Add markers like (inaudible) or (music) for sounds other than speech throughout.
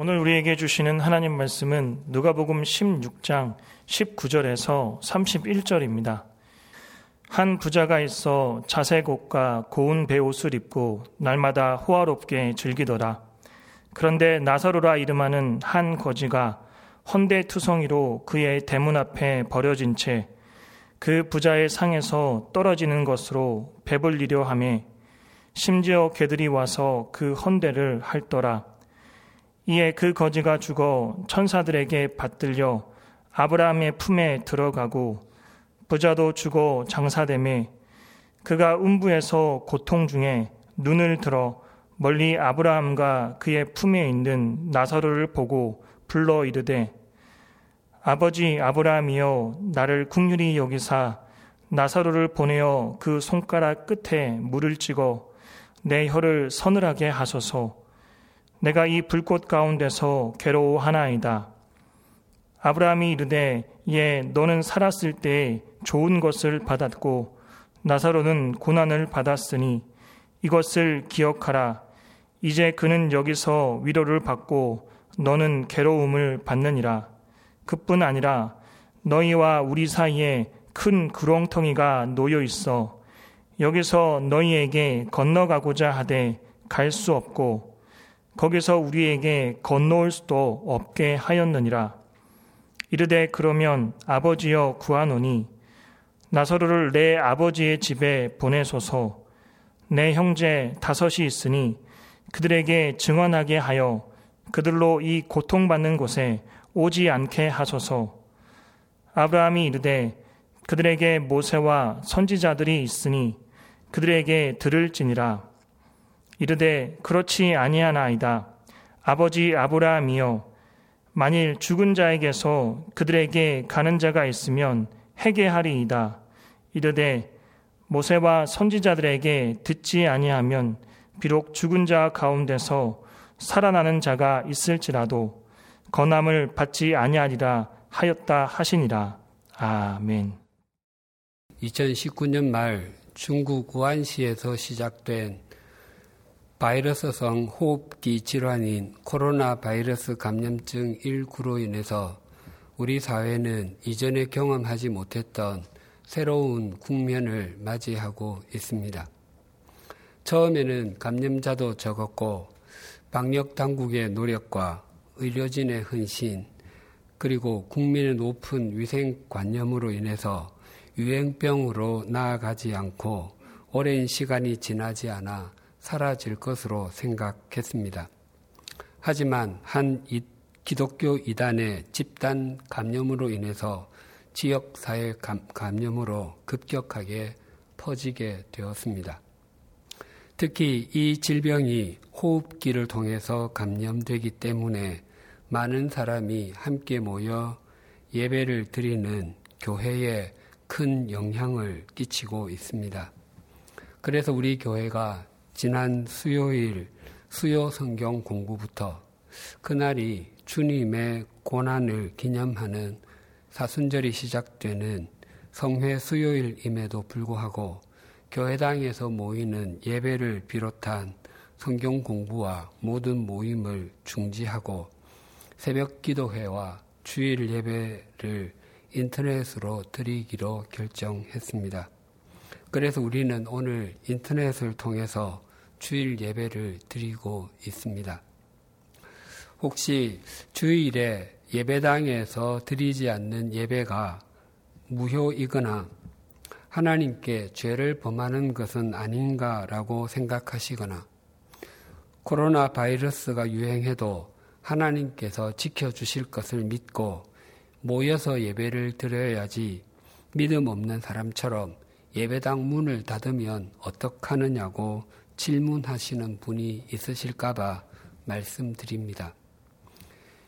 오늘 우리에게 주시는 하나님 말씀은 누가복음 16장 19절에서 31절입니다. 한 부자가 있어 자색 옷과 고운 배옷을 입고 날마다 호화롭게 즐기더라. 그런데 나사로라 이름하는 한 거지가 헌대투성이로 그의 대문 앞에 버려진 채 그 부자의 상에서 떨어지는 것으로 배불리려 하매 심지어 개들이 와서 그 헌대를 핥더라. 이에 그 거지가 죽어 천사들에게 받들려 아브라함의 품에 들어가고 부자도 죽어 장사됨에 그가 음부에서 고통 중에 눈을 들어 멀리 아브라함과 그의 품에 있는 나사로를 보고 불러 이르되 아버지 아브라함이여 나를 국률이 여기사 나사로를 보내어 그 손가락 끝에 물을 찍어 내 혀를 서늘하게 하소서 내가 이 불꽃 가운데서 괴로워하나이다. 아브라함이 이르되 예 너는 살았을 때 좋은 것을 받았고 나사로는 고난을 받았으니 이것을 기억하라. 이제 그는 여기서 위로를 받고 너는 괴로움을 받느니라. 그뿐 아니라 너희와 우리 사이에 큰 구렁텅이가 놓여 있어 여기서 너희에게 건너가고자 하되 갈 수 없고 거기서 우리에게 건너올 수도 없게 하였느니라. 이르되 그러면 아버지여 구하노니 나사로를 내 아버지의 집에 보내소서 내 형제 다섯이 있으니 그들에게 증언하게 하여 그들로 이 고통받는 곳에 오지 않게 하소서. 아브라함이 이르되 그들에게 모세와 선지자들이 있으니 그들에게 들을지니라. 이르되 그렇지 아니하나이다. 아버지 아브라함이여 만일 죽은 자에게서 그들에게 가는 자가 있으면 해계하리이다. 이르되 모세와 선지자들에게 듣지 아니하면 비록 죽은 자 가운데서 살아나는 자가 있을지라도 건함을 받지 아니하리라 하였다 하시니라. 아멘. 2019년 말 중국 우한시에서 시작된 바이러스성 호흡기 질환인 코로나 바이러스 감염증 19로 인해서 우리 사회는 이전에 경험하지 못했던 새로운 국면을 맞이하고 있습니다. 처음에는 감염자도 적었고 방역 당국의 노력과 의료진의 헌신 그리고 국민의 높은 위생 관념으로 인해서 유행병으로 나아가지 않고 오랜 시간이 지나지 않아 사라질 것으로 생각했습니다. 하지만 한 기독교 이단의 집단 감염으로 인해서 지역사회 감염으로 급격하게 퍼지게 되었습니다. 특히 이 질병이 호흡기를 통해서 감염되기 때문에 많은 사람이 함께 모여 예배를 드리는 교회에 큰 영향을 끼치고 있습니다. 그래서 우리 교회가 지난 수요일 수요 성경 공부부터 그날이 주님의 고난을 기념하는 사순절이 시작되는 성회 수요일임에도 불구하고 교회당에서 모이는 예배를 비롯한 성경 공부와 모든 모임을 중지하고 새벽 기도회와 주일 예배를 인터넷으로 드리기로 결정했습니다. 그래서 우리는 오늘 인터넷을 통해서 주일 예배를 드리고 있습니다. 혹시 주일에 예배당에서 드리지 않는 예배가 무효이거나 하나님께 죄를 범하는 것은 아닌가라고 생각하시거나 코로나 바이러스가 유행해도 하나님께서 지켜주실 것을 믿고 모여서 예배를 드려야지 믿음 없는 사람처럼 예배당 문을 닫으면 어떡하느냐고 질문하시는 분이 있으실까봐 말씀드립니다.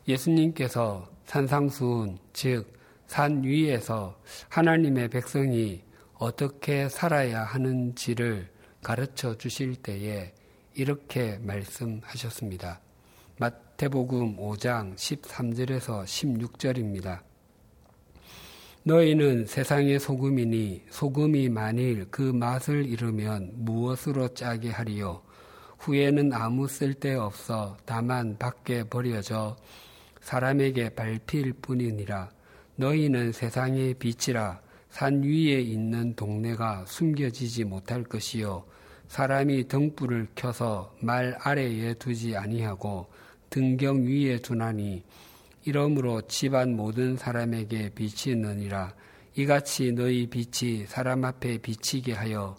예수님께서 산상수훈, 즉, 산 위에서 하나님의 백성이 어떻게 살아야 하는지를 가르쳐 주실 때에 이렇게 말씀하셨습니다. 마태복음 5장 13절에서 16절입니다. 너희는 세상의 소금이니 소금이 만일 그 맛을 잃으면 무엇으로 짜게 하리요? 후에는 아무 쓸데 없어 다만 밖에 버려져 사람에게 밟힐 뿐이니라. 너희는 세상의 빛이라 산 위에 있는 동네가 숨겨지지 못할 것이요. 사람이 등불을 켜서 말 아래에 두지 아니하고 등경 위에 두나니 이러므로 집안 모든 사람에게 비치느니라. 이같이 너희 빛이 사람 앞에 비치게 하여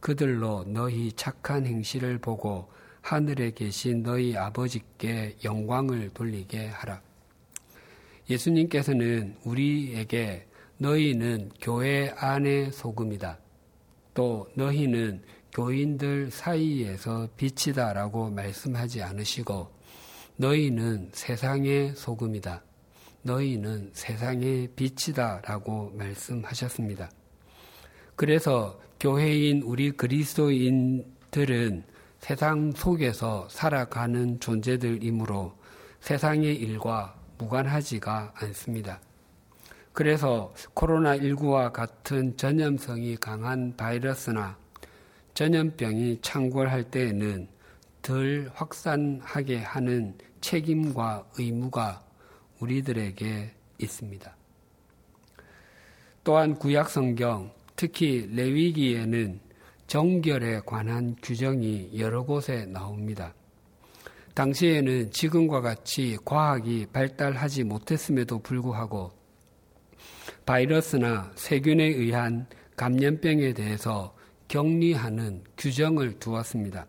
그들로 너희 착한 행실을 보고 하늘에 계신 너희 아버지께 영광을 돌리게 하라. 예수님께서는 우리에게 너희는 교회 안의 소금이다. 또 너희는 교인들 사이에서 빛이다라고 말씀하지 않으시고 너희는 세상의 소금이다. 너희는 세상의 빛이다 라고 말씀하셨습니다. 그래서 교회인 우리 그리스도인들은 세상 속에서 살아가는 존재들이므로 세상의 일과 무관하지가 않습니다. 그래서 코로나19와 같은 전염성이 강한 바이러스나 전염병이 창궐할 때에는 덜 확산하게 하는 책임과 의무가 우리들에게 있습니다. 또한 구약 성경, 특히 레위기에는 정결에 관한 규정이 여러 곳에 나옵니다. 당시에는 지금과 같이 과학이 발달하지 못했음에도 불구하고 바이러스나 세균에 의한 감염병에 대해서 격리하는 규정을 두었습니다.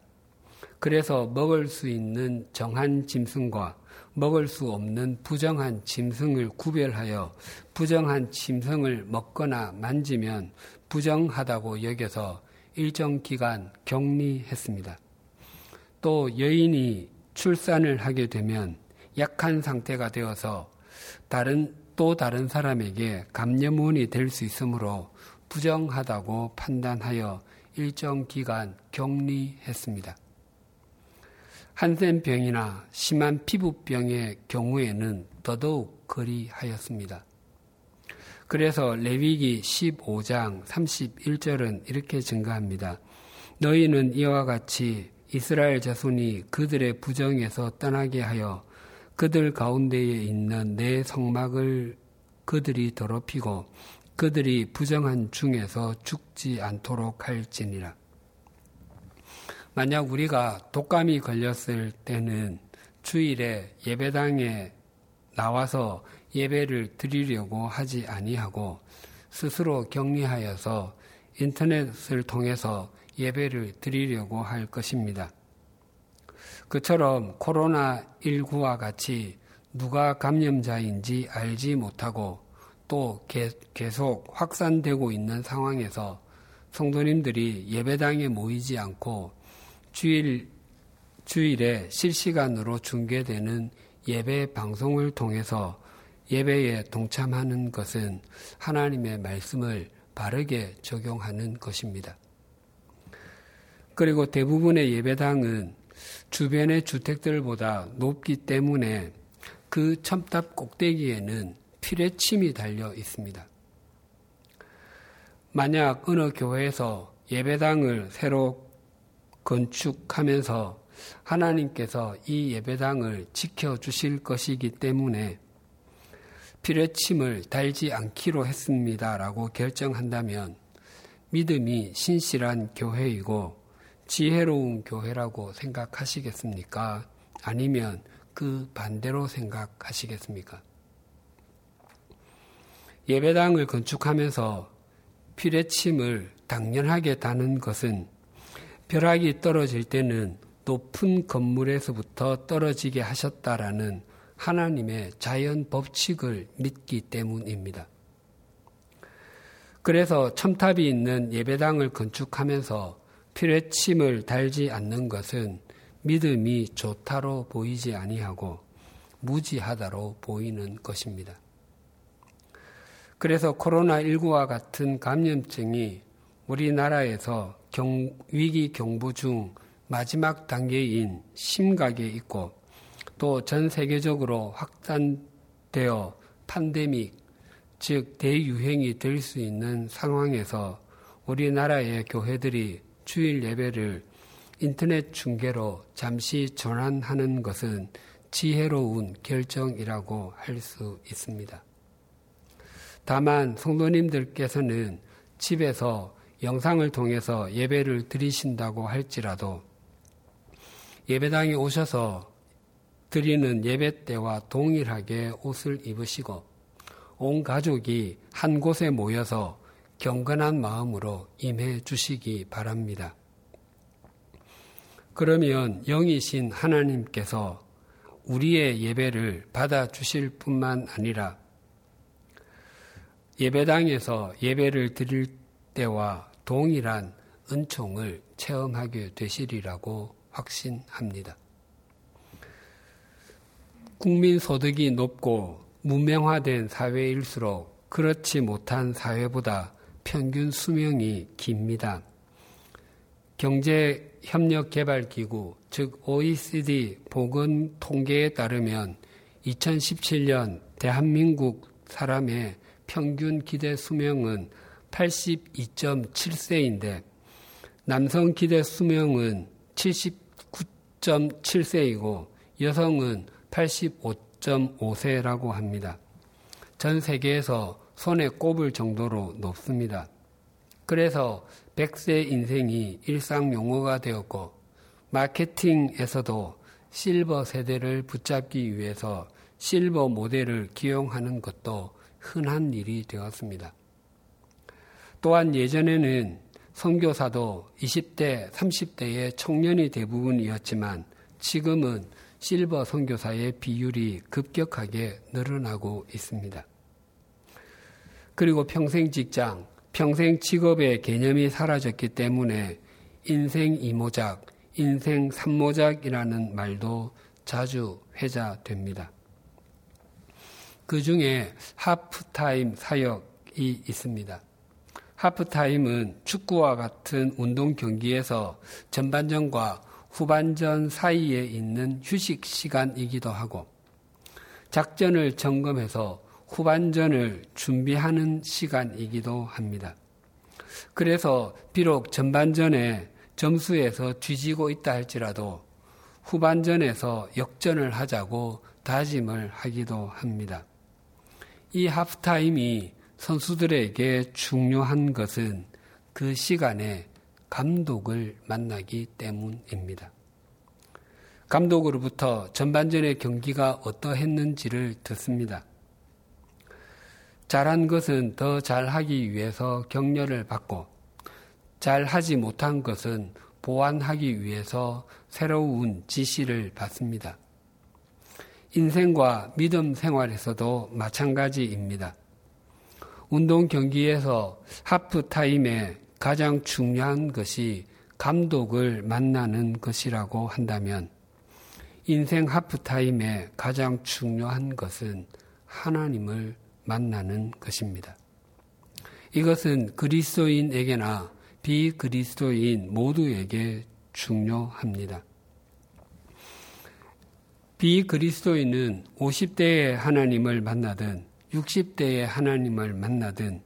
그래서 먹을 수 있는 정한 짐승과 먹을 수 없는 부정한 짐승을 구별하여 부정한 짐승을 먹거나 만지면 부정하다고 여겨서 일정 기간 격리했습니다. 또 여인이 출산을 하게 되면 약한 상태가 되어서 다른 또 다른 사람에게 감염원이 될 수 있으므로 부정하다고 판단하여 일정 기간 격리했습니다. 한센병이나 심한 피부병의 경우에는 더더욱 그리하였습니다. 그래서 레위기 15장 31절은 이렇게 증가합니다. 너희는 이와 같이 이스라엘 자손이 그들의 부정에서 떠나게 하여 그들 가운데에 있는 내 성막을 그들이 더럽히고 그들이 부정한 중에서 죽지 않도록 할지니라. 만약 우리가 독감이 걸렸을 때는 주일에 예배당에 나와서 예배를 드리려고 하지 아니하고 스스로 격리하여서 인터넷을 통해서 예배를 드리려고 할 것입니다. 그처럼 코로나19와 같이 누가 감염자인지 알지 못하고 또 계속 확산되고 있는 상황에서 성도님들이 예배당에 모이지 않고 주일, 주일에 실시간으로 중계되는 예배 방송을 통해서 예배에 동참하는 것은 하나님의 말씀을 바르게 적용하는 것입니다. 그리고 대부분의 예배당은 주변의 주택들보다 높기 때문에 그 첨탑 꼭대기에는 피뢰침이 달려 있습니다. 만약 어느 교회에서 예배당을 새로 건축하면서 하나님께서 이 예배당을 지켜주실 것이기 때문에 피뢰침을 달지 않기로 했습니다 라고 결정한다면 믿음이 신실한 교회이고 지혜로운 교회라고 생각하시겠습니까? 아니면 그 반대로 생각하시겠습니까? 예배당을 건축하면서 피뢰침을 당연하게 다는 것은 벼락이 떨어질 때는 높은 건물에서부터 떨어지게 하셨다라는 하나님의 자연 법칙을 믿기 때문입니다. 그래서 첨탑이 있는 예배당을 건축하면서 피뢰침을 달지 않는 것은 믿음이 좋다로 보이지 아니하고 무지하다로 보이는 것입니다. 그래서 코로나19와 같은 감염증이 우리나라에서 경, 위기 경보 중 마지막 단계인 심각에 있고 또 전 세계적으로 확산되어 판데믹, 즉 대유행이 될 수 있는 상황에서 우리나라의 교회들이 주일 예배를 인터넷 중계로 잠시 전환하는 것은 지혜로운 결정이라고 할 수 있습니다. 다만 성도님들께서는 집에서 영상을 통해서 예배를 드리신다고 할지라도 예배당에 오셔서 드리는 예배 때와 동일하게 옷을 입으시고 온 가족이 한 곳에 모여서 경건한 마음으로 임해 주시기 바랍니다. 그러면 영이신 하나님께서 우리의 예배를 받아 주실 뿐만 아니라 예배당에서 예배를 드릴 때와 동일한 은총을 체험하게 되시리라고 확신합니다. 국민 소득이 높고 문명화된 사회일수록 그렇지 못한 사회보다 평균 수명이 깁니다. 경제협력개발기구, 즉 OECD 보건 통계에 따르면 2017년 대한민국 사람의 평균 기대 수명은 82.7세인데 남성 기대 수명은 79.7세이고 여성은 85.5세라고 합니다. 전 세계에서 손에 꼽을 정도로 높습니다. 그래서 100세 인생이 일상 용어가 되었고 마케팅에서도 실버 세대를 붙잡기 위해서 실버 모델을 기용하는 것도 흔한 일이 되었습니다. 또한 예전에는 선교사도 20대, 30대의 청년이 대부분이었지만 지금은 실버 선교사의 비율이 급격하게 늘어나고 있습니다. 그리고 평생 직장, 평생 직업의 개념이 사라졌기 때문에 인생 이모작, 인생 삼모작이라는 말도 자주 회자됩니다. 그 중에 하프타임 사역이 있습니다. 하프타임은 축구와 같은 운동 경기에서 전반전과 후반전 사이에 있는 휴식 시간이기도 하고 작전을 점검해서 후반전을 준비하는 시간이기도 합니다. 그래서 비록 전반전에 점수에서 뒤지고 있다 할지라도 후반전에서 역전을 하자고 다짐을 하기도 합니다. 이 하프타임이 선수들에게 중요한 것은 그 시간에 감독을 만나기 때문입니다. 감독으로부터 전반전의 경기가 어떠했는지를 듣습니다. 잘한 것은 더 잘하기 위해서 격려를 받고 잘하지 못한 것은 보완하기 위해서 새로운 지시를 받습니다. 인생과 믿음 생활에서도 마찬가지입니다. 운동 경기에서 하프타임에 가장 중요한 것이 감독을 만나는 것이라고 한다면 인생 하프타임에 가장 중요한 것은 하나님을 만나는 것입니다. 이것은 그리스도인에게나 비그리스도인 모두에게 중요합니다. 비그리스도인은 50대에 하나님을 만나든 60대에 하나님을 만나든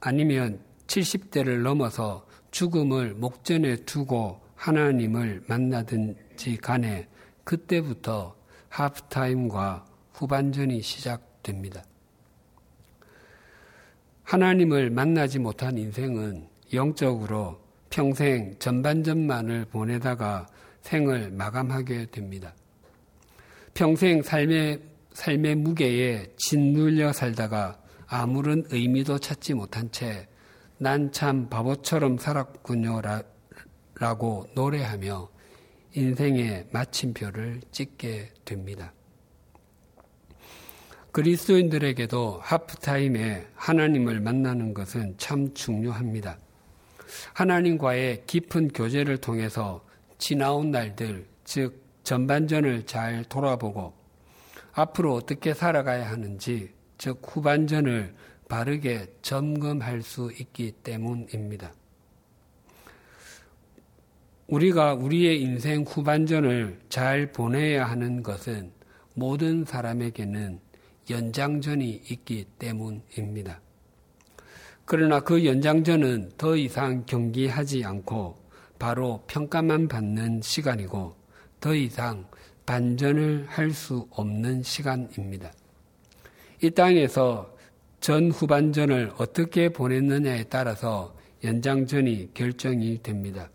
아니면 70대를 넘어서 죽음을 목전에 두고 하나님을 만나든지 간에 그때부터 하프타임과 후반전이 시작됩니다. 하나님을 만나지 못한 인생은 영적으로 평생 전반전만을 보내다가 생을 마감하게 됩니다. 평생 삶의, 삶의 무게에 짓눌려 살다가 아무런 의미도 찾지 못한 채 난 참 바보처럼 살았군요 라고 노래하며 인생의 마침표를 찍게 됩니다. 그리스도인들에게도 하프타임에 하나님을 만나는 것은 참 중요합니다. 하나님과의 깊은 교제를 통해서 지나온 날들, 즉, 전반전을 잘 돌아보고 앞으로 어떻게 살아가야 하는지, 즉, 후반전을 바르게 점검할 수 있기 때문입니다. 우리가 우리의 인생 후반전을 잘 보내야 하는 것은 모든 사람에게는 연장전이 있기 때문입니다. 그러나 그 연장전은 더 이상 경기하지 않고 바로 평가만 받는 시간이고 더 이상 반전을 할 수 없는 시간입니다. 이 땅에서 전 후반전을 어떻게 보냈느냐에 따라서 연장전이 결정이 됩니다.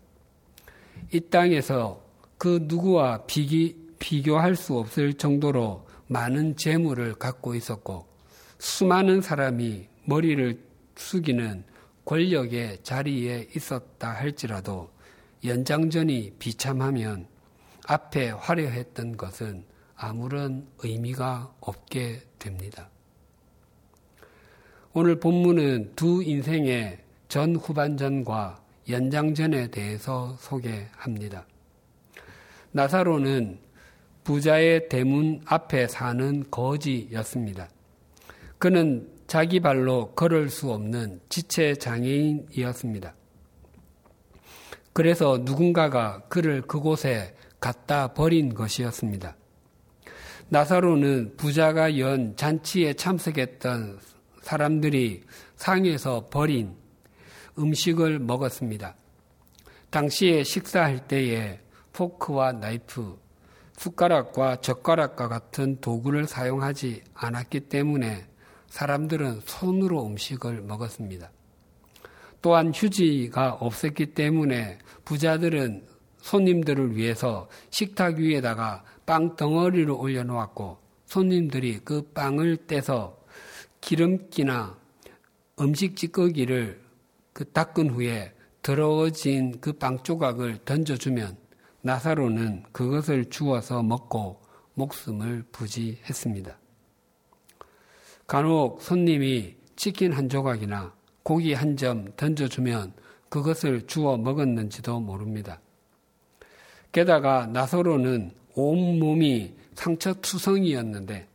이 땅에서 그 누구와 비기, 비교할 수 없을 정도로 많은 재물을 갖고 있었고 수많은 사람이 머리를 숙이는 권력의 자리에 있었다 할지라도 연장전이 비참하면 앞에 화려했던 것은 아무런 의미가 없게 됩니다. 오늘 본문은 두 인생의 전 후반전과 연장전에 대해서 소개합니다. 나사로는 부자의 대문 앞에 사는 거지였습니다. 그는 자기 발로 걸을 수 없는 지체 장애인이었습니다. 그래서 누군가가 그를 그곳에 갖다 버린 것이었습니다. 나사로는 부자가 연 잔치에 참석했던 사람들이 상에서 버린 음식을 먹었습니다. 당시에 식사할 때에 포크와 나이프, 숟가락과 젓가락과 같은 도구를 사용하지 않았기 때문에 사람들은 손으로 음식을 먹었습니다. 또한 휴지가 없었기 때문에 부자들은 손님들을 위해서 식탁 위에다가 빵 덩어리를 올려놓았고 손님들이 그 빵을 떼서 기름기나 음식 찌꺼기를 그 닦은 후에 더러워진 그 빵 조각을 던져주면 나사로는 그것을 주워서 먹고 목숨을 부지했습니다. 간혹 손님이 치킨 한 조각이나 고기 한 점 던져주면 그것을 주워 먹었는지도 모릅니다. 게다가 나사로는 온몸이 상처투성이었는데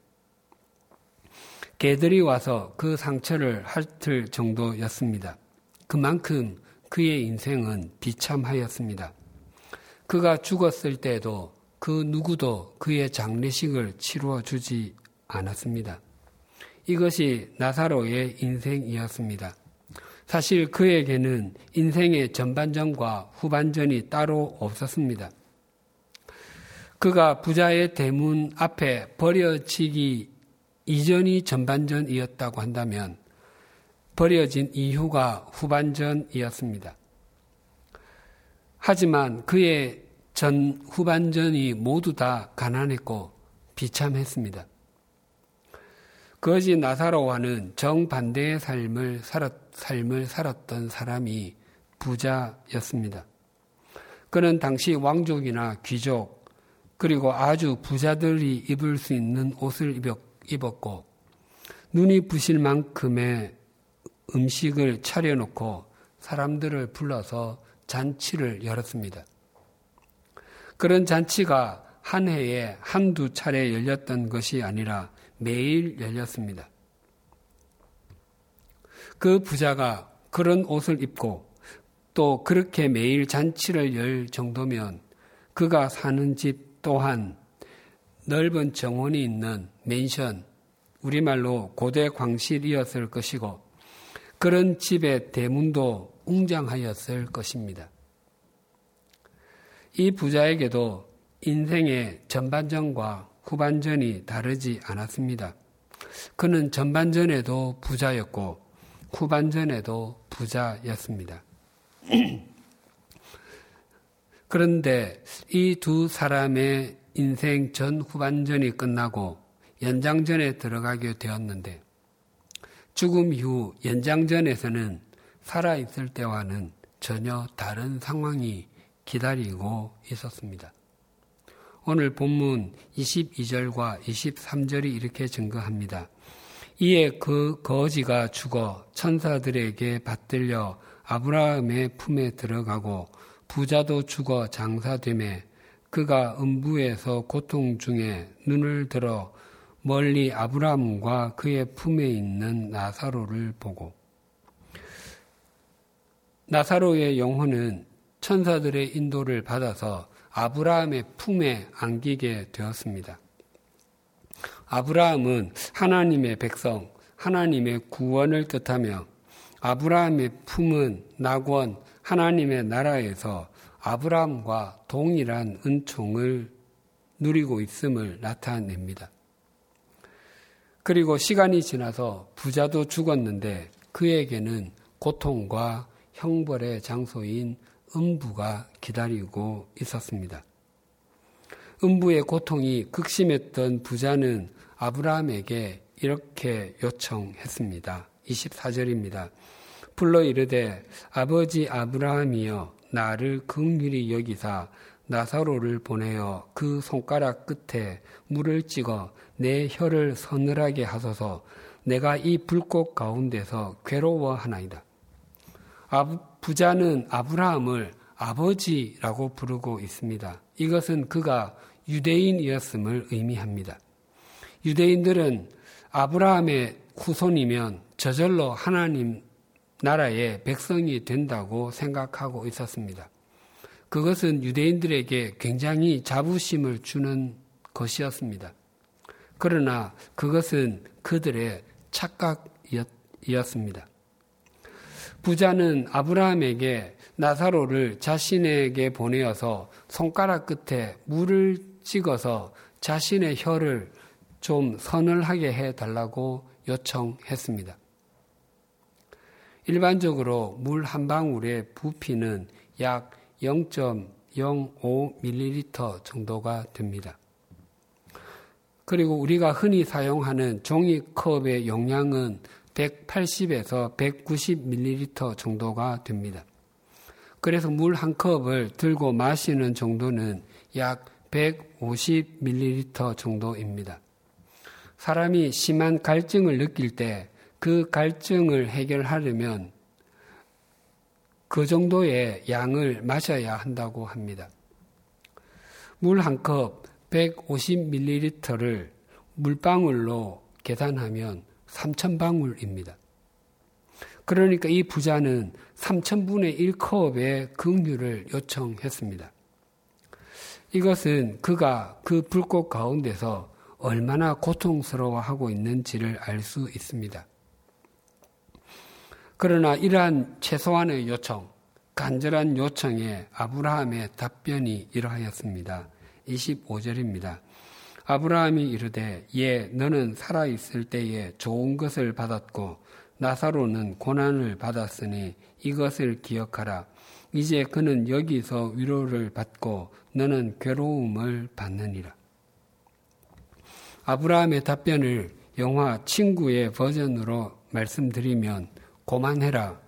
개들이 와서 그 상처를 핥을 정도였습니다. 그만큼 그의 인생은 비참하였습니다. 그가 죽었을 때도 그 누구도 그의 장례식을 치루어 주지 않았습니다. 이것이 나사로의 인생이었습니다. 사실 그에게는 인생의 전반전과 후반전이 따로 없었습니다. 그가 부자의 대문 앞에 버려지기 이전이 전반전이었다고 한다면 버려진 이후가 후반전이었습니다. 하지만 그의 전 후반전이 모두 다 가난했고 비참했습니다. 거지 나사로와는 정반대의 삶을 살았, 삶을 살았던 사람이 부자였습니다. 그는 당시 왕족이나 귀족, 그리고 아주 부자들이 입을 수 있는 옷을 입었고, 눈이 부실 만큼의 음식을 차려놓고 사람들을 불러서 잔치를 열었습니다. 그런 잔치가 한 해에 한두 차례 열렸던 것이 아니라 매일 열렸습니다. 그 부자가 그런 옷을 입고 또 그렇게 매일 잔치를 열 정도면 그가 사는 집 또한 넓은 정원이 있는 맨션, 우리말로 고대 광실이었을 것이고 그런 집의 대문도 웅장하였을 것입니다. 이 부자에게도 인생의 전반전과 후반전이 다르지 않았습니다. 그는 전반전에도 부자였고 후반전에도 부자였습니다. (clears throat) 그런데 이 두 사람의 인생 전 후반전이 끝나고 연장전에 들어가게 되었는데 죽음 이후 연장전에서는 살아있을 때와는 전혀 다른 상황이 기다리고 있었습니다. 오늘 본문 22절과 23절이 이렇게 증거합니다. 이에 그 거지가 죽어 천사들에게 받들려 아브라함의 품에 들어가고 부자도 죽어 장사됨에 그가 음부에서 고통 중에 눈을 들어 멀리 아브라함과 그의 품에 있는 나사로를 보고 나사로의 영혼은 천사들의 인도를 받아서 아브라함의 품에 안기게 되었습니다. 아브라함은 하나님의 백성, 하나님의 구원을 뜻하며 아브라함의 품은 낙원, 하나님의 나라에서 아브라함과 동일한 은총을 누리고 있음을 나타냅니다. 그리고 시간이 지나서 부자도 죽었는데 그에게는 고통과 형벌의 장소인 음부가 기다리고 있었습니다. 음부의 고통이 극심했던 부자는 아브라함에게 이렇게 요청했습니다. 24절입니다. 불러 이르되 아버지 아브라함이여 나를 긍휼히 여기사 나사로를 보내어 그 손가락 끝에 물을 찍어 내 혀를 서늘하게 하소서 내가 이 불꽃 가운데서 괴로워하나이다. 부자는 아브라함을 아버지라고 부르고 있습니다. 이것은 그가 유대인이었음을 의미합니다. 유대인들은 아브라함의 후손이면 저절로 하나님 나라의 백성이 된다고 생각하고 있었습니다. 그것은 유대인들에게 굉장히 자부심을 주는 것이었습니다. 그러나 그것은 그들의 착각이었습니다. 부자는 아브라함에게 나사로를 자신에게 보내어서 손가락 끝에 물을 찍어서 자신의 혀를 좀 서늘하게 해 달라고 요청했습니다. 일반적으로 물 한 방울의 부피는 약 0.05ml 정도가 됩니다. 그리고 우리가 흔히 사용하는 종이컵의 용량은 180에서 190ml 정도가 됩니다. 그래서 물 한 컵을 들고 마시는 정도는 약 150ml 정도입니다. 사람이 심한 갈증을 느낄 때 그 갈증을 해결하려면 그 정도의 양을 마셔야 한다고 합니다. 물 한 컵 150ml를 물방울로 계산하면 3,000방울입니다. 그러니까 이 부자는 3,000분의 1컵의 긍휼을 요청했습니다. 이것은 그가 그 불꽃 가운데서 얼마나 고통스러워하고 있는지를 알 수 있습니다. 그러나 이러한 최소한의 요청, 간절한 요청에 아브라함의 답변이 이러하였습니다. 25절입니다. 아브라함이 이르되 예 너는 살아 있을 때에 좋은 것을 받았고 나사로는 고난을 받았으니 이것을 기억하라. 이제 그는 여기서 위로를 받고 너는 괴로움을 받느니라. 아브라함의 답변을 영화 친구의 버전으로 말씀드리면 고만해라.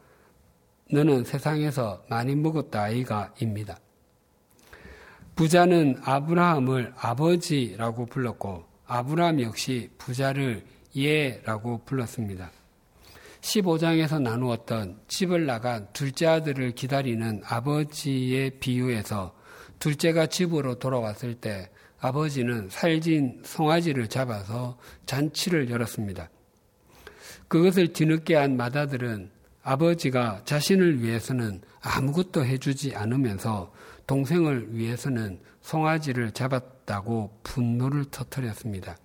너는 세상에서 많이 먹었다 아이가입니다. 부자는 아브라함을 아버지라고 불렀고 아브라함 역시 부자를 예라고 불렀습니다. 15장에서 나누었던 집을 나간 둘째 아들을 기다리는 아버지의 비유에서 둘째가 집으로 돌아왔을 때 아버지는 살진 송아지를 잡아서 잔치를 열었습니다. 그것을 뒤늦게 한 마다들은 아버지가 자신을 위해서는 아무것도 해주지 않으면서 동생을 위해서는 송아지를 잡았다고 분노를 터뜨렸습니다.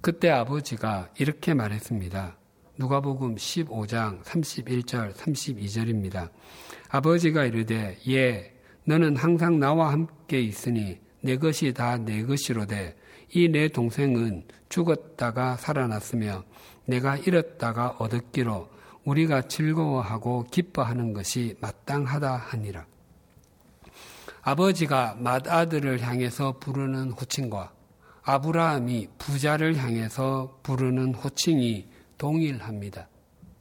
그때 아버지가 이렇게 말했습니다. 누가복음 15장 31절 32절입니다. 아버지가 이르되 예 너는 항상 나와 함께 있으니 내 것이 다 내 것이로되 이 내 동생은 죽었다가 살아났으며 내가 잃었다가 얻었기로 우리가 즐거워하고 기뻐하는 것이 마땅하다 하니라. 아버지가 맏아들을 향해서 부르는 호칭과 아브라함이 부자를 향해서 부르는 호칭이 동일합니다.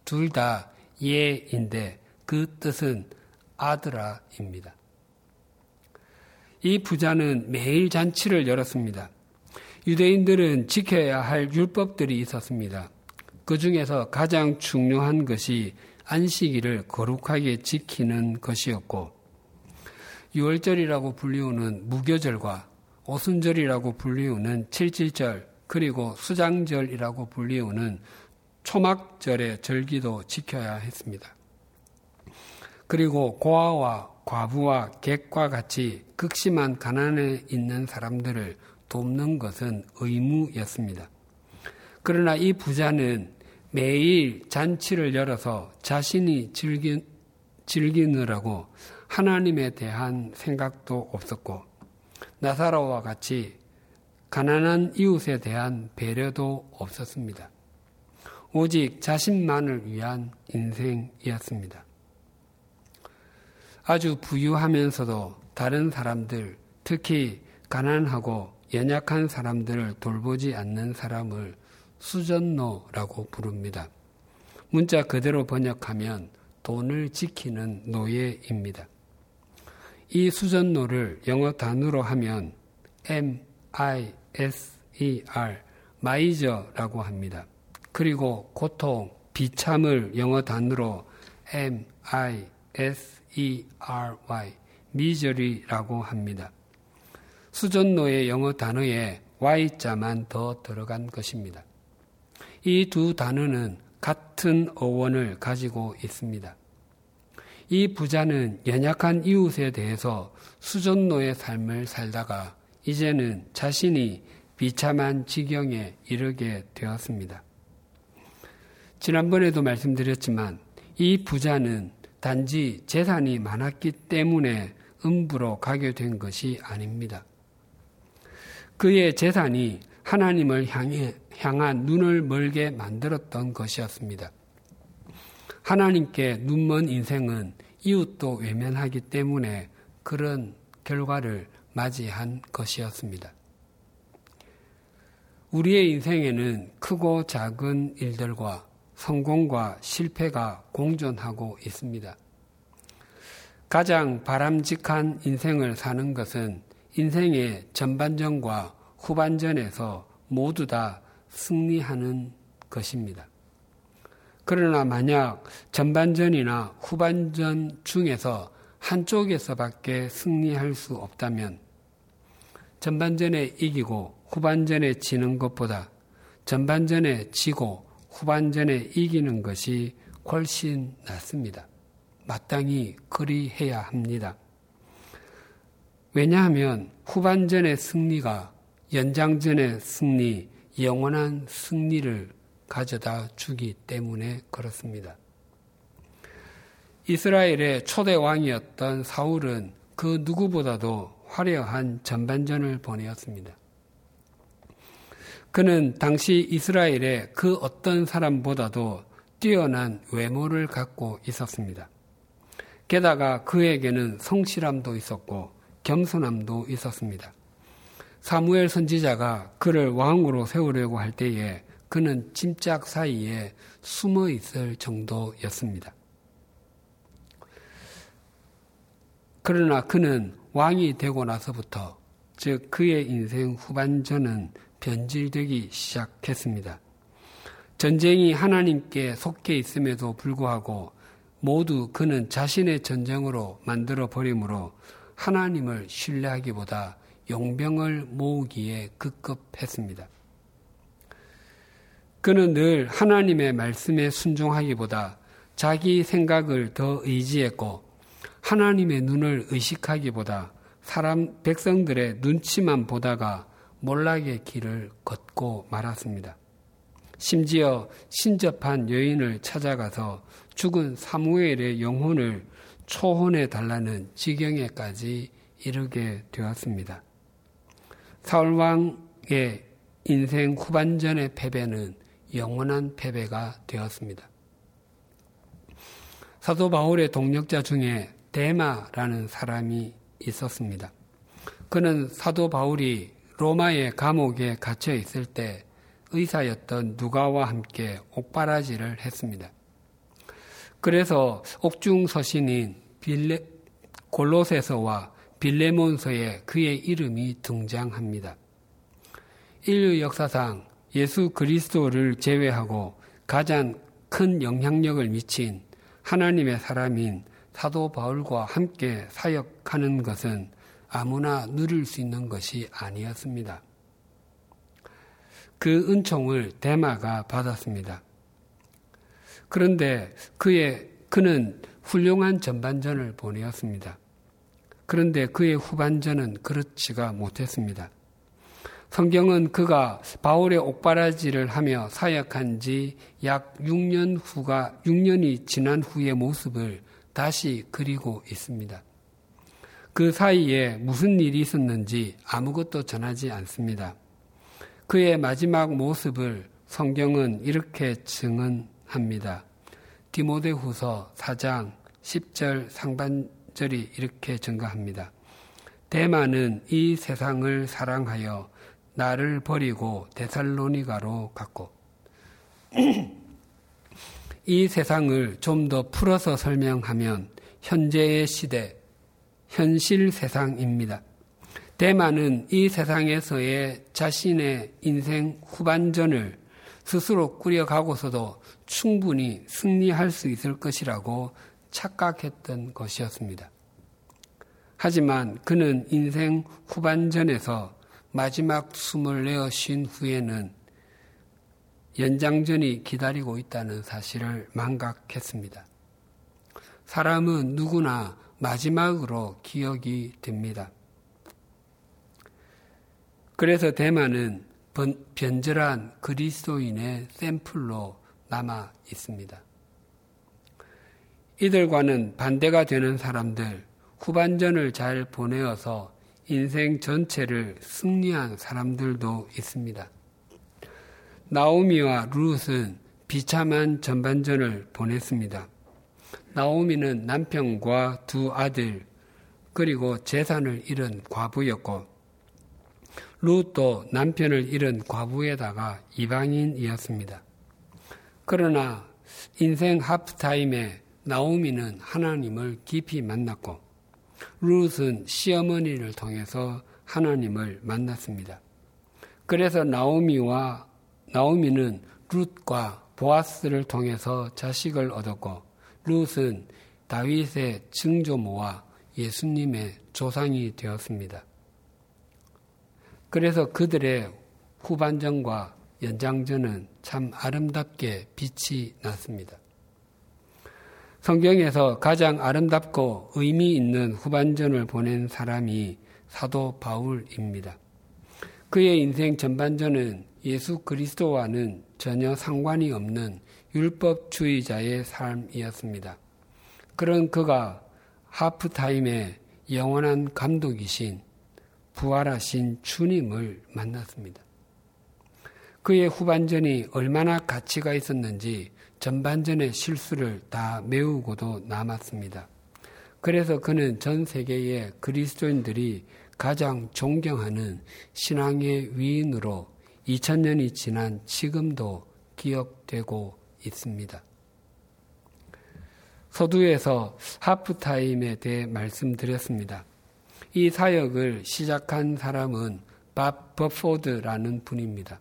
둘 다 예인데 그 뜻은 아들아입니다. 이 부자는 매일 잔치를 열었습니다. 유대인들은 지켜야 할 율법들이 있었습니다. 그 중에서 가장 중요한 것이 안식일을 거룩하게 지키는 것이었고, 6월절이라고 불리우는 무교절과 오순절이라고 불리우는 칠칠절, 그리고 수장절이라고 불리우는 초막절의 절기도 지켜야 했습니다. 그리고 고아와 과부와 객과 같이 극심한 가난에 있는 사람들을 돕는 것은 의무였습니다. 그러나 이 부자는 매일 잔치를 열어서 자신이 즐기, 즐기느라고 하나님에 대한 생각도 없었고 나사로와 같이 가난한 이웃에 대한 배려도 없었습니다. 오직 자신만을 위한 인생이었습니다. 아주 부유하면서도 다른 사람들, 특히 가난하고 연약한 사람들을 돌보지 않는 사람을 수전노라고 부릅니다. 문자 그대로 번역하면 돈을 지키는 노예입니다. 이 수전노를 영어 단어로 하면 M I S E R 마이저라고 합니다. 그리고 고통, 비참을 영어 단어로 M I S E R Y 미저리라고 합니다. 수전노의 영어 단어에 Y자만 더 들어간 것입니다. 이 두 단어는 같은 어원을 가지고 있습니다. 이 부자는 연약한 이웃에 대해서 수전노의 삶을 살다가 이제는 자신이 비참한 지경에 이르게 되었습니다. 지난번에도 말씀드렸지만 이 부자는 단지 재산이 많았기 때문에 음부로 가게 된 것이 아닙니다. 그의 재산이 하나님을 향해, 향한 눈을 멀게 만들었던 것이었습니다. 하나님께 눈먼 인생은 이웃도 외면하기 때문에 그런 결과를 맞이한 것이었습니다. 우리의 인생에는 크고 작은 일들과 성공과 실패가 공존하고 있습니다. 가장 바람직한 인생을 사는 것은 인생의 전반전과 후반전에서 모두 다 승리하는 것입니다. 그러나 만약 전반전이나 후반전 중에서 한쪽에서밖에 승리할 수 없다면 전반전에 이기고 후반전에 지는 것보다 전반전에 지고 후반전에 이기는 것이 훨씬 낫습니다. 마땅히 그리해야 합니다. 왜냐하면 후반전의 승리가 연장전의 승리, 영원한 승리를 가져다 주기 때문에 그렇습니다. 이스라엘의 초대 왕이었던 사울은 그 누구보다도 화려한 전반전을 보내었습니다. 그는 당시 이스라엘의 그 어떤 사람보다도 뛰어난 외모를 갖고 있었습니다. 게다가 그에게는 성실함도 있었고 겸손함도 있었습니다. 사무엘 선지자가 그를 왕으로 세우려고 할 때에 그는 침짝 사이에 숨어 있을 정도였습니다. 그러나 그는 왕이 되고 나서부터 즉 그의 인생 후반전은 변질되기 시작했습니다. 전쟁이 하나님께 속해 있음에도 불구하고 모두 그는 자신의 전쟁으로 만들어 버림으로 하나님을 신뢰하기보다 용병을 모으기에 급급했습니다. 그는 늘 하나님의 말씀에 순종하기보다 자기 생각을 더 의지했고 하나님의 눈을 의식하기보다 사람 백성들의 눈치만 보다가 몰락의 길을 걷고 말았습니다. 심지어 신접한 여인을 찾아가서 죽은 사무엘의 영혼을 초혼해 달라는 지경에까지 이르게 되었습니다. 사울왕의 인생 후반전의 패배는 영원한 패배가 되었습니다. 사도 바울의 동력자 중에 데마라는 사람이 있었습니다. 그는 사도 바울이 로마의 감옥에 갇혀 있을 때 의사였던 누가와 함께 옥바라지를 했습니다. 그래서 옥중 서신인 빌레, 골로세서와 빌레몬서에 그의 이름이 등장합니다. 인류 역사상 예수 그리스도를 제외하고 가장 큰 영향력을 미친 하나님의 사람인 사도 바울과 함께 사역하는 것은 아무나 누릴 수 있는 것이 아니었습니다. 그 은총을 대마가 받았습니다. 그런데 그의 그는 훌륭한 전반전을 보내었습니다. 그런데 그의 후반전은 그렇지가 못했습니다. 성경은 그가 바울의 옥바라지를 하며 사역한 지 약 6년 후가 6년이 지난 후의 모습을 다시 그리고 있습니다. 그 사이에 무슨 일이 있었는지 아무것도 전하지 않습니다. 그의 마지막 모습을 성경은 이렇게 증언합니다. 디모데후서 4장 10절 상반 절이 이렇게 증가합니다. 대만은 이 세상을 사랑하여 나를 버리고 데살로니가로 갔고 이 세상을 좀 더 풀어서 설명하면 현재의 시대, 현실 세상입니다. 대만은 이 세상에서의 자신의 인생 후반전을 스스로 꾸려가고서도 충분히 승리할 수 있을 것이라고 착각했던 것이었습니다. 하지만 그는 인생 후반전에서 마지막 숨을 내어 쉰 후에는 연장전이 기다리고 있다는 사실을 망각했습니다. 사람은 누구나 마지막으로 기억이 됩니다. 그래서 대만은 변절한 그리스도인의 샘플로 남아 있습니다. 이들과는 반대가 되는 사람들, 후반전을 잘 보내어서 인생 전체를 승리한 사람들도 있습니다. 나오미와 룻은 비참한 전반전을 보냈습니다. 나오미는 남편과 두 아들, 그리고 재산을 잃은 과부였고, 룻도 남편을 잃은 과부에다가 이방인이었습니다. 그러나 인생 하프타임에 나오미는 하나님을 깊이 만났고 룻은 시어머니를 통해서 하나님을 만났습니다. 그래서 나오미와 나오미는 룻과 보아스를 통해서 자식을 얻었고 룻은 다윗의 증조모와 예수님의 조상이 되었습니다. 그래서 그들의 후반전과 연장전은 참 아름답게 빛이 났습니다. 성경에서 가장 아름답고 의미 있는 후반전을 보낸 사람이 사도 바울입니다. 그의 인생 전반전은 예수 그리스도와는 전혀 상관이 없는 율법주의자의 삶이었습니다. 그런 그가 하프타임에 영원한 감독이신 부활하신 주님을 만났습니다. 그의 후반전이 얼마나 가치가 있었는지 전반전의 실수를 다 메우고도 남았습니다. 그래서 그는 전 세계의 그리스도인들이 가장 존경하는 신앙의 위인으로 2000년이 지난 지금도 기억되고 있습니다. 서두에서 하프타임에 대해 말씀드렸습니다. 이 사역을 시작한 사람은 밥 버포드라는 분입니다.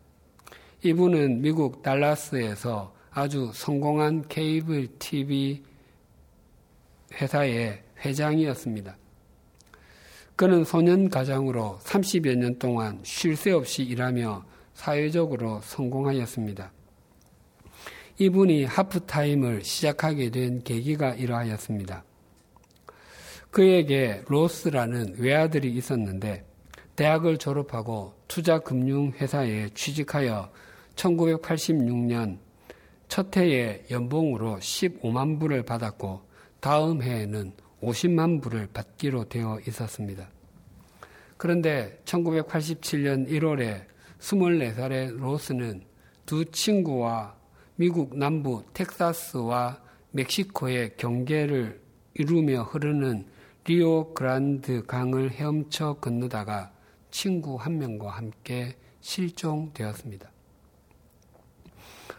이분은 미국 달라스에서 아주 성공한 케이블 TV 회사의 회장이었습니다. 그는 소년 가장으로 30여 년 동안 쉴 새 없이 일하며 사회적으로 성공하였습니다. 이분이 하프타임을 시작하게 된 계기가 이러하였습니다. 그에게 로스라는 외아들이 있었는데 대학을 졸업하고 투자금융회사에 취직하여 1986년 첫 해에 연봉으로 15만 불을 받았고 다음 해에는 50만 불을 받기로 되어 있었습니다. 그런데 1987년 1월에 24살의 로스는 두 친구와 미국 남부 텍사스와 멕시코의 경계를 이루며 흐르는 리오 그란드 강을 헤엄쳐 건너다가 친구 한 명과 함께 실종되었습니다.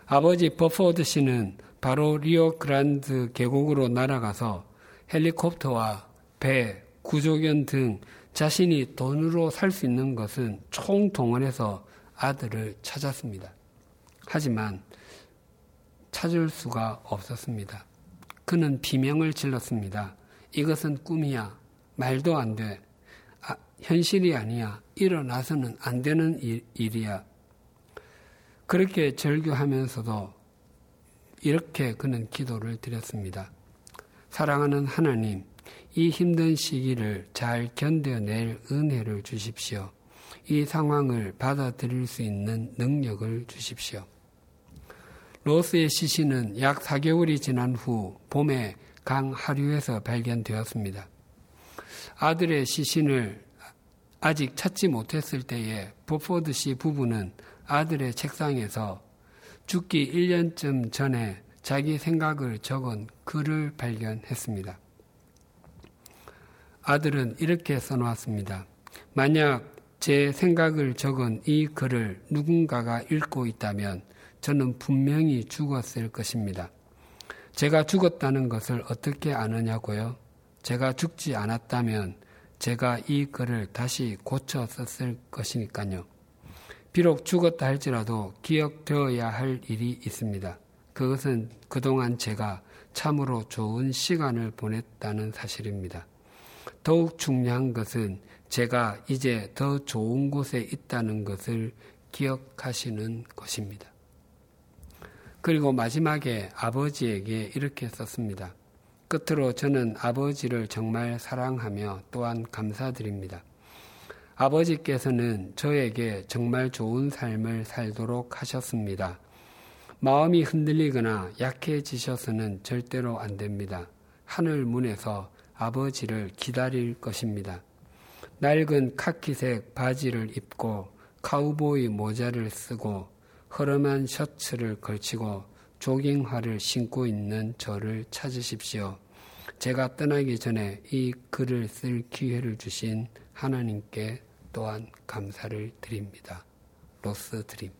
아버지 버포드 씨는 바로 리오 그란드 계곡으로 날아가서 헬리콥터와 배, 구조견 등 자신이 돈으로 살 수 있는 것은 총동원해서 아들을 찾았습니다. 하지만 찾을 수가 없었습니다. 그는 비명을 질렀습니다. 이것은 꿈이야. 말도 안 돼. 아, 현실이 아니야. 일어나서는 안 되는 일, 일이야. 그렇게 절규하면서도 이렇게 그는 기도를 드렸습니다. 사랑하는 하나님, 이 힘든 시기를 잘 견뎌낼 은혜를 주십시오. 이 상황을 받아들일 수 있는 능력을 주십시오. 로스의 시신은 약 4개월이 지난 후 봄에 강 하류에서 발견되었습니다. 아들의 시신을 아직 찾지 못했을 때에 보포드 씨 부부는 아들의 책상에서 죽기 1년쯤 전에 자기 생각을 적은 글을 발견했습니다. 아들은 이렇게 써놓았습니다. 만약 제 생각을 적은 이 글을 누군가가 읽고 있다면 저는 분명히 죽었을 것입니다. 제가 죽었다는 것을 어떻게 아느냐고요? 제가 죽지 않았다면 제가 이 글을 다시 고쳐 썼을 것이니까요. 비록 죽었다 할지라도 기억되어야 할 일이 있습니다. 그것은 그동안 제가 참으로 좋은 시간을 보냈다는 사실입니다. 더욱 중요한 것은 제가 이제 더 좋은 곳에 있다는 것을 기억하시는 것입니다. 그리고 마지막에 아버지에게 이렇게 썼습니다. 끝으로 저는 아버지를 정말 사랑하며 또한 감사드립니다. 아버지께서는 저에게 정말 좋은 삶을 살도록 하셨습니다. 마음이 흔들리거나 약해지셔서는 절대로 안 됩니다. 하늘 문에서 아버지를 기다릴 것입니다. 낡은 카키색 바지를 입고 카우보이 모자를 쓰고 허름한 셔츠를 걸치고 조깅화를 신고 있는 저를 찾으십시오. 제가 떠나기 전에 이 글을 쓸 기회를 주신 하나님께 또한 감사를 드립니다. 로스 드림.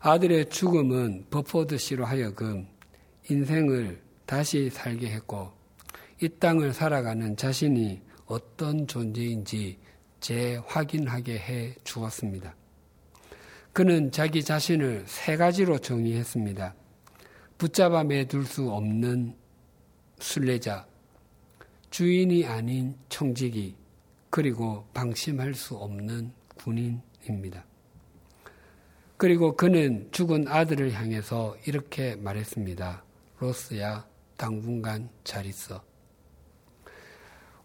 아들의 죽음은 버포드 씨로 하여금 인생을 다시 살게 했고 이 땅을 살아가는 자신이 어떤 존재인지 재확인하게 해 주었습니다. 그는 자기 자신을 세 가지로 정의했습니다. 붙잡아 매둘 수 없는 순례자, 주인이 아닌 청지기, 그리고 방심할 수 없는 군인입니다. 그리고 그는 죽은 아들을 향해서 이렇게 말했습니다. 로스야, 당분간 잘 있어.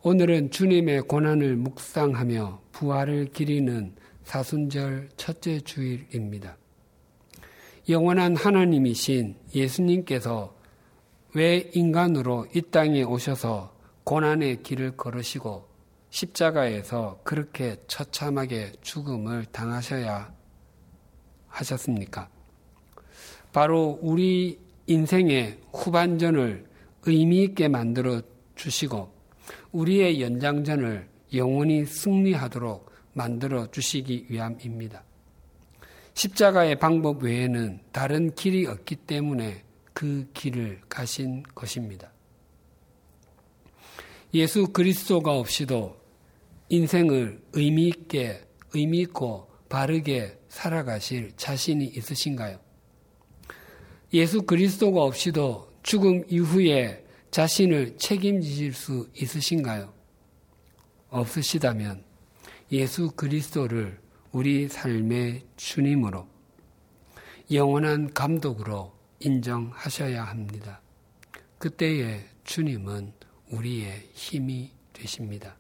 오늘은 주님의 고난을 묵상하며 부활을 기리는 사순절 첫째 주일입니다. 영원한 하나님이신 예수님께서 왜 인간으로 이 땅에 오셔서 고난의 길을 걸으시고 십자가에서 그렇게 처참하게 죽음을 당하셔야 하셨습니까? 바로 우리 인생의 후반전을 의미있게 만들어 주시고 우리의 연장전을 영원히 승리하도록 만들어 주시기 위함입니다. 십자가의 방법 외에는 다른 길이 없기 때문에 그 길을 가신 것입니다. 예수 그리스도가 없이도 인생을 의미 있게, 의미 있고 바르게 살아가실 자신이 있으신가요? 예수 그리스도가 없이도 죽음 이후에 자신을 책임지실 수 있으신가요? 없으시다면 예수 그리스도를 우리 삶의 주님으로 영원한 감독으로 인정하셔야 합니다. 그때에 주님은 우리의 힘이 되십니다.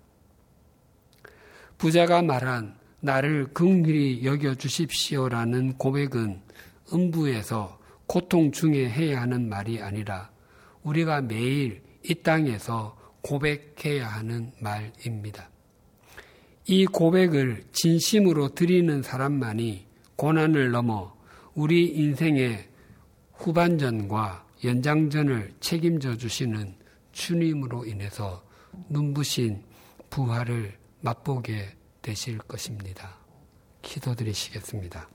부자가 말한 나를 긍휼히 여겨 주십시오라는 고백은 음부에서 고통 중에 해야 하는 말이 아니라 우리가 매일 이 땅에서 고백해야 하는 말입니다. 이 고백을 진심으로 드리는 사람만이 고난을 넘어 우리 인생의 후반전과 연장전을 책임져 주시는 주님으로 인해서 눈부신 부활을 맛보게 되실 것입니다. 기도드리시겠습니다.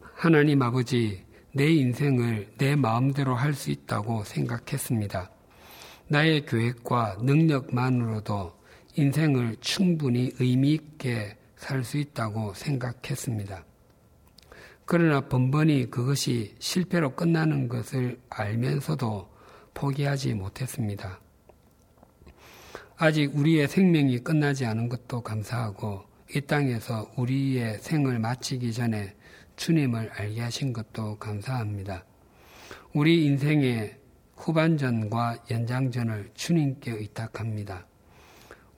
하나님 아버지, 내 인생을 내 마음대로 할 수 있다고 생각했습니다. 나의 계획과 능력만으로도 인생을 충분히 의미있게 살 수 있다고 생각했습니다. 그러나 번번이 그것이 실패로 끝나는 것을 알면서도 포기하지 못했습니다. 아직 우리의 생명이 끝나지 않은 것도 감사하고 이 땅에서 우리의 생을 마치기 전에 주님을 알게 하신 것도 감사합니다. 우리 인생의 후반전과 연장전을 주님께 의탁합니다.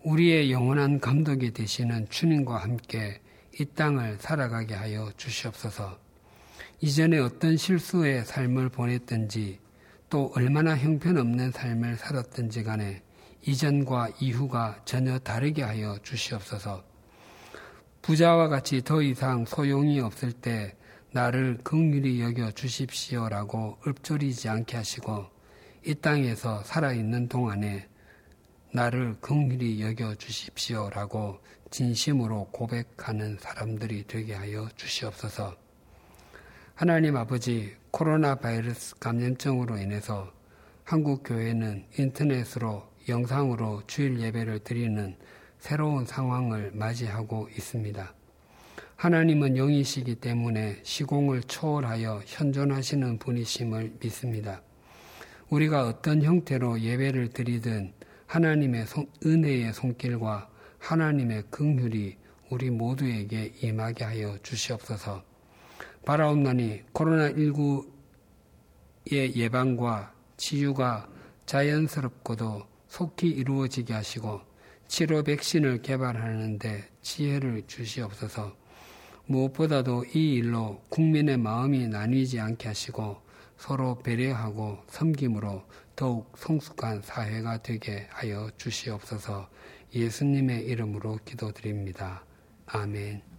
우리의 영원한 감독이 되시는 주님과 함께 이 땅을 살아가게 하여 주시옵소서. 이전에 어떤 실수의 삶을 보냈든지 또 얼마나 형편없는 삶을 살았든지 간에 이전과 이후가 전혀 다르게 하여 주시옵소서. 부자와 같이 더 이상 소용이 없을 때 나를 긍휼히 여겨 주십시오라고 읊조리지 않게 하시고 이 땅에서 살아있는 동안에 나를 긍휼히 여겨 주십시오라고 진심으로 고백하는 사람들이 되게 하여 주시옵소서. 하나님 아버지 코로나 바이러스 감염증으로 인해서 한국 교회는 인터넷으로 영상으로 주일 예배를 드리는 새로운 상황을 맞이하고 있습니다. 하나님은 영이시기 때문에 시공을 초월하여 현존하시는 분이심을 믿습니다. 우리가 어떤 형태로 예배를 드리든 하나님의 은혜의 손길과 하나님의 긍휼이 우리 모두에게 임하게 하여 주시옵소서. 바라옵나니 코로나19의 예방과 치유가 자연스럽고도 속히 이루어지게 하시고 치료 백신을 개발하는데 지혜를 주시옵소서. 무엇보다도 이 일로 국민의 마음이 나뉘지 않게 하시고 서로 배려하고 섬김으로 더욱 성숙한 사회가 되게 하여 주시옵소서 예수님의 이름으로 기도드립니다. 아멘.